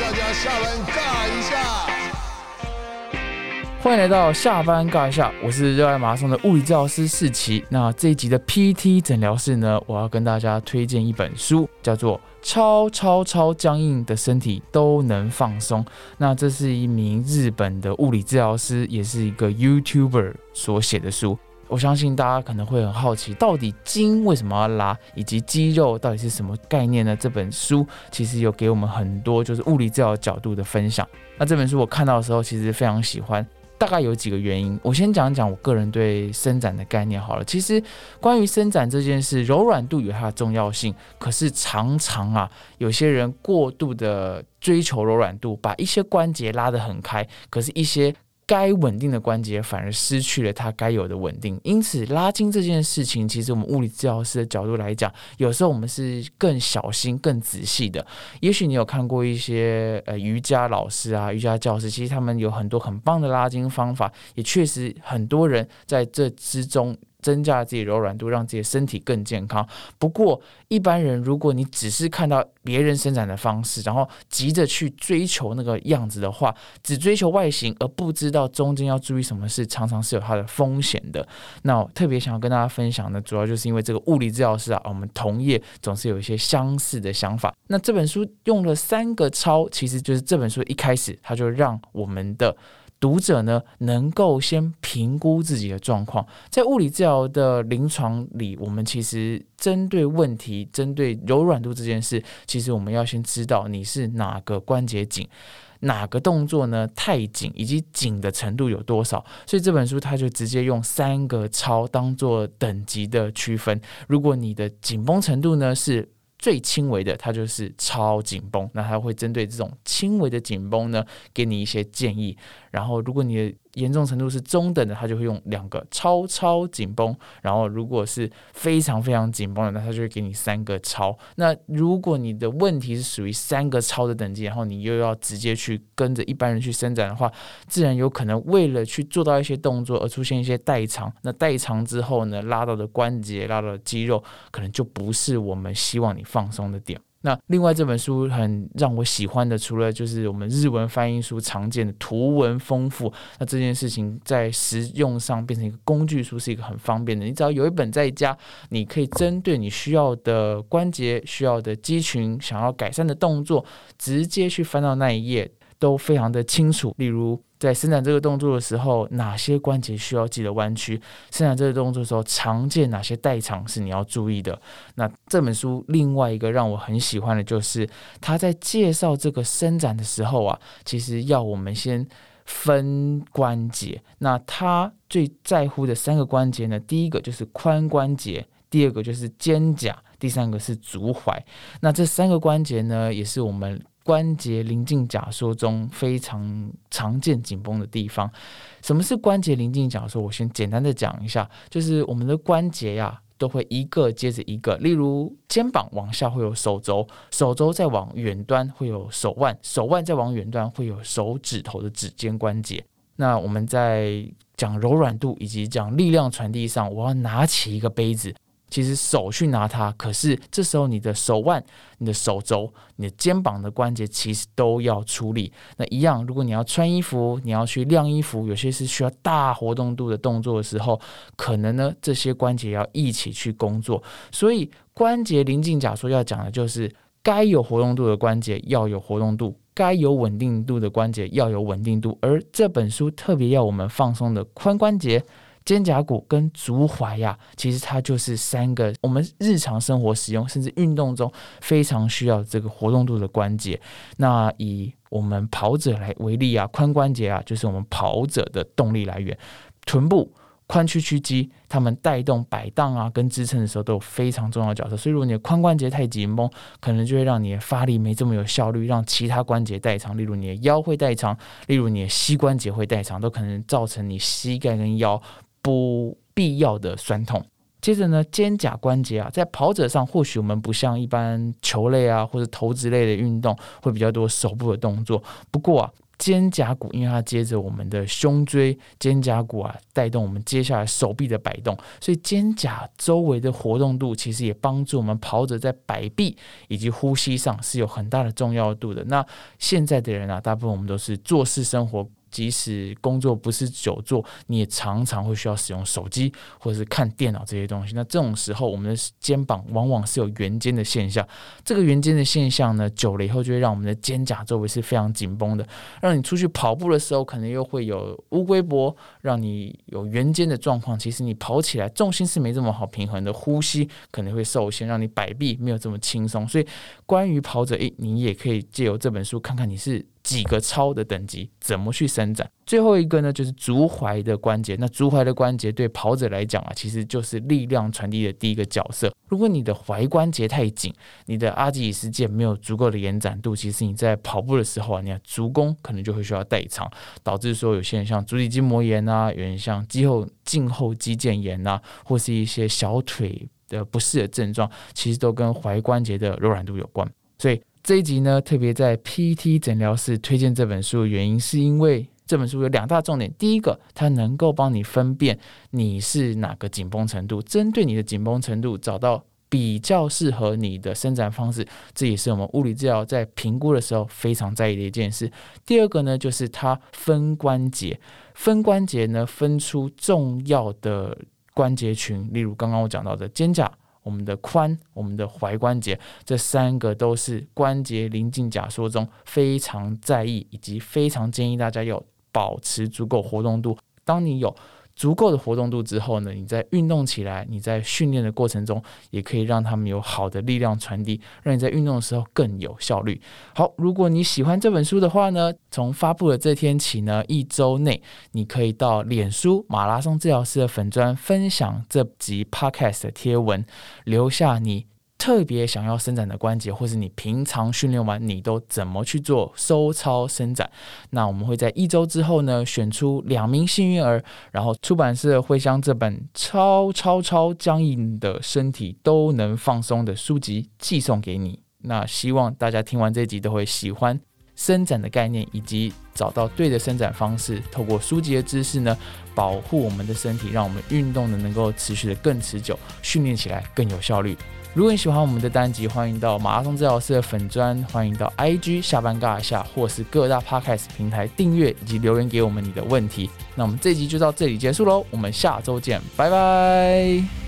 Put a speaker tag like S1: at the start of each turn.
S1: 大家下班尬一下。
S2: 欢迎来到下班尬一下，我是热爱马拉松的物理治疗师世奇。那这一集的 PT 诊疗室呢，我要跟大家推荐一本书，叫做《超超超僵硬的身体都能放松》。那这是一名日本的物理治疗师，也是一个 YouTuber 所写的书。我相信大家可能会很好奇，到底筋为什么要拉，以及肌肉到底是什么概念呢？这本书其实有给我们很多就是物理治疗角度的分享。那这本书我看到的时候，其实非常喜欢。大概有几个原因，我先讲讲我个人对伸展的概念好了。其实关于伸展这件事，柔软度有它的重要性，可是常常啊，有些人过度的追求柔软度，把一些关节拉得很开，可是一些。该稳定的关节反而失去了它该有的稳定，因此拉筋这件事情，其实我们物理治疗师的角度来讲，有时候我们是更小心、更仔细的。也许你有看过一些呃瑜伽老师啊、瑜伽教师，其实他们有很多很棒的拉筋方法，也确实很多人在这之中。增加自己柔软度，让自己身体更健康。不过，一般人如果你只是看到别人伸展的方式，然后急着去追求那个样子的话，只追求外形，而不知道中间要注意什么事，常常是有它的风险的。那我特别想要跟大家分享的，主要就是因为这个物理治疗师啊，我们同业总是有一些相似的想法。那这本书用了三个超，其实就是这本书一开始他就让我们的。读者呢，能够先评估自己的状况。在物理治疗的临床里，我们其实针对问题、针对柔软度这件事，其实我们要先知道你是哪个关节紧，哪个动作呢太紧，以及紧的程度有多少。所以这本书它就直接用三个超当做等级的区分。如果你的紧绷程度呢是最轻微的，它就是超紧绷。那它会针对这种轻微的紧绷呢，给你一些建议。然后，如果你的严重程度是中等的，他就会用两个超超紧绷；然后，如果是非常非常紧绷的，那他就会给你三个超。那如果你的问题是属于三个超的等级，然后你又要直接去跟着一般人去伸展的话，自然有可能为了去做到一些动作而出现一些代偿。那代偿之后呢，拉到的关节、拉到的肌肉，可能就不是我们希望你放松的点。那另外这本书很让我喜欢的，除了就是我们日文翻译书常见的图文丰富，那这件事情在实用上变成一个工具书，是一个很方便的。你只要有一本在家，你可以针对你需要的关节、需要的肌群、想要改善的动作，直接去翻到那一页，都非常的清楚。例如。在伸展这个动作的时候，哪些关节需要记得弯曲？伸展这个动作的时候，常见哪些代偿是你要注意的？那这本书另外一个让我很喜欢的就是，他在介绍这个伸展的时候啊，其实要我们先分关节。那他最在乎的三个关节呢，第一个就是髋关节，第二个就是肩胛，第三个是足踝。那这三个关节呢，也是我们。关节临近假说中非常常见紧绷的地方，什么是关节临近假说？我先简单的讲一下，就是我们的关节呀，都会一个接着一个。例如肩膀往下会有手肘，手肘再往远端会有手腕，手腕再往远端会有手指头的指尖关节。那我们在讲柔软度以及讲力量传递上，我要拿起一个杯子。其实手去拿它，可是这时候你的手腕、你的手肘、你的肩膀的关节其实都要出力。那一样，如果你要穿衣服、你要去晾衣服，有些是需要大活动度的动作的时候，可能呢这些关节要一起去工作。所以关节临近假说要讲的就是，该有活动度的关节要有活动度，该有稳定度的关节要有稳定度。而这本书特别要我们放松的髋关节。肩胛骨跟足踝呀，其实它就是三个我们日常生活使用，甚至运动中非常需要这个活动度的关节。那以我们跑者来为例啊，髋关节啊，就是我们跑者的动力来源。臀部。髋屈曲肌，他们带动摆荡啊，跟支撑的时候都有非常重要的角色。所以，如果你的髋关节太紧绷，可能就会让你的发力没这么有效率，让其他关节代偿。例如，你的腰会代偿，例如你的膝关节会代偿，都可能造成你膝盖跟腰。不必要的酸痛。接着呢，肩胛关节啊，在跑者上，或许我们不像一般球类啊或者投掷类的运动会比较多手部的动作。不过啊，肩胛骨，因为它接着我们的胸椎，肩胛骨啊带动我们接下来手臂的摆动，所以肩胛周围的活动度其实也帮助我们跑者在摆臂以及呼吸上是有很大的重要度的。那现在的人啊，大部分我们都是做事生活。即使工作不是久坐，你也常常会需要使用手机或者是看电脑这些东西。那这种时候，我们的肩膀往往是有圆肩的现象。这个圆肩的现象呢，久了以后就会让我们的肩胛周围是非常紧绷的，让你出去跑步的时候，可能又会有乌龟脖，让你有圆肩的状况。其实你跑起来重心是没这么好平衡的，呼吸可能会受限，让你摆臂没有这么轻松。所以，关于跑者，诶，你也可以借由这本书看看你是。几个超的等级怎么去伸展？最后一个呢，就是足踝的关节。那足踝的关节对跑者来讲啊，其实就是力量传递的第一个角色。如果你的踝关节太紧，你的阿基里斯腱没有足够的延展度，其实你在跑步的时候啊，你的足弓可能就会需要代偿，导致说有些人像足底筋膜炎啊，有人像肌后胫后肌腱炎啊，或是一些小腿的不适的症状，其实都跟踝关节的柔软度有关。所以。这一集呢，特别在 PT 诊疗室推荐这本书的原因，是因为这本书有两大重点。第一个，它能够帮你分辨你是哪个紧绷程度，针对你的紧绷程度找到比较适合你的伸展方式，这也是我们物理治疗在评估的时候非常在意的一件事。第二个呢，就是它分关节，分关节呢分出重要的关节群，例如刚刚我讲到的肩胛。我们的髋、我们的踝关节，这三个都是关节临近假说中非常在意，以及非常建议大家要保持足够活动度。当你有足够的活动度之后呢，你在运动起来，你在训练的过程中，也可以让他们有好的力量传递，让你在运动的时候更有效率。好，如果你喜欢这本书的话呢，从发布的这天起呢，一周内你可以到脸书马拉松治疗师的粉砖分享这集 podcast 的贴文，留下你。特别想要伸展的关节，或是你平常训练完，你都怎么去做收操伸展？那我们会在一周之后呢，选出两名幸运儿，然后出版社会将这本超超超僵硬的身体都能放松的书籍寄送给你。那希望大家听完这集都会喜欢伸展的概念，以及找到对的伸展方式，透过书籍的知识呢，保护我们的身体，让我们运动的能够持续的更持久，训练起来更有效率。如果你喜欢我们的单集，欢迎到马拉松治疗师的粉砖，欢迎到 IG 下班尬一下，或是各大 Podcast 平台订阅以及留言给我们你的问题。那我们这集就到这里结束喽，我们下周见，拜拜。